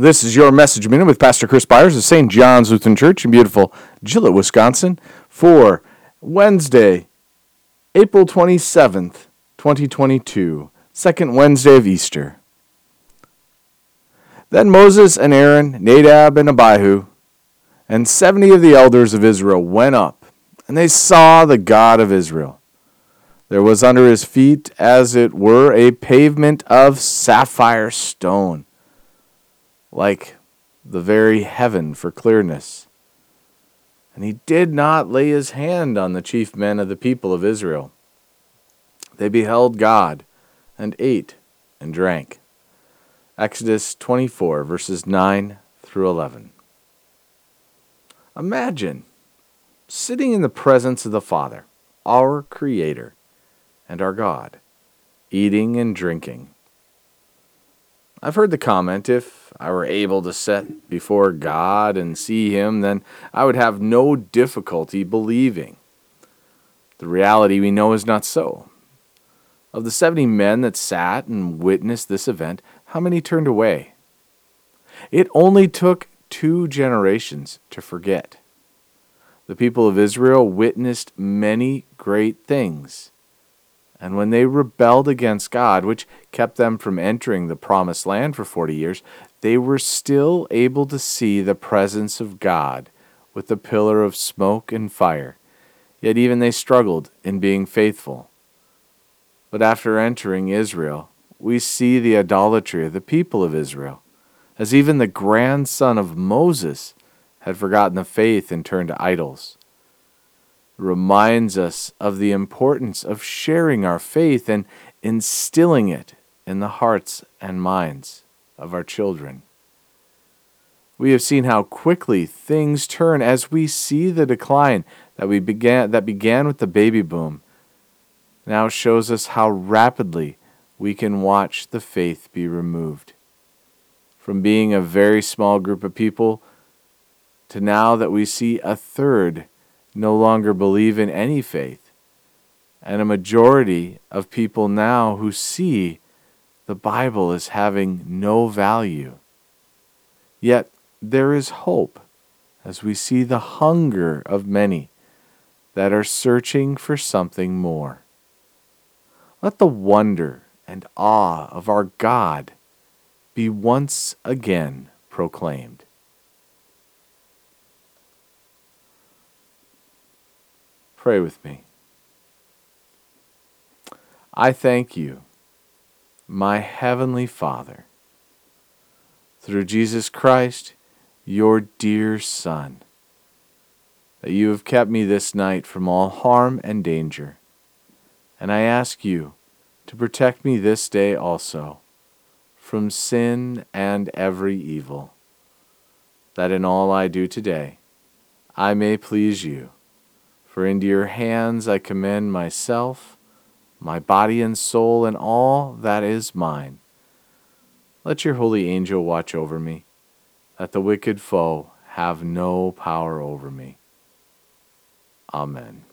This is your message minute with Pastor Chris Byars of St. John's Lutheran Church in beautiful Gillett, Wisconsin, for Wednesday, April 27th, 2022, second Wednesday of Easter. Then Moses and Aaron, Nadab and Abihu, and seventy of the elders of Israel went up, and they saw the God of Israel. There was under his feet, as it were, a pavement of sapphire stone, like the very heaven for clearness. And he did not lay his hand on the chief men of the people of Israel. They beheld God and ate and drank. Exodus 24, verses 9 through 11. Imagine sitting in the presence of the Father, our Creator and our God, eating and drinking. I've heard the comment if I were able to sit before God and see Him, then I would have no difficulty believing. The reality we know is not so. Of the 70 men that sat and witnessed this event, how many turned away? It only took two generations to forget. The people of Israel witnessed many great things and when they rebelled against God, which kept them from entering the promised land for 40 years, they were still able to see the presence of God with the pillar of smoke and fire. Yet even they struggled in being faithful. But after entering Israel, we see the idolatry of the people of Israel, as even the grandson of Moses had forgotten the faith and turned to idols reminds us of the importance of sharing our faith and instilling it in the hearts and minds of our children. We have seen how quickly things turn as we see the decline that we began that began with the baby boom now shows us how rapidly we can watch the faith be removed. From being a very small group of people to now that we see a third no longer believe in any faith, and a majority of people now who see the Bible as having no value. Yet there is hope as we see the hunger of many that are searching for something more. Let the wonder and awe of our God be once again proclaimed. Pray with me. I thank you, my heavenly Father, through Jesus Christ, your dear Son, that you have kept me this night from all harm and danger. And I ask you to protect me this day also from sin and every evil, that in all I do today I may please you for into your hands I commend myself, my body and soul, and all that is mine. Let your holy angel watch over me, that the wicked foe have no power over me. Amen.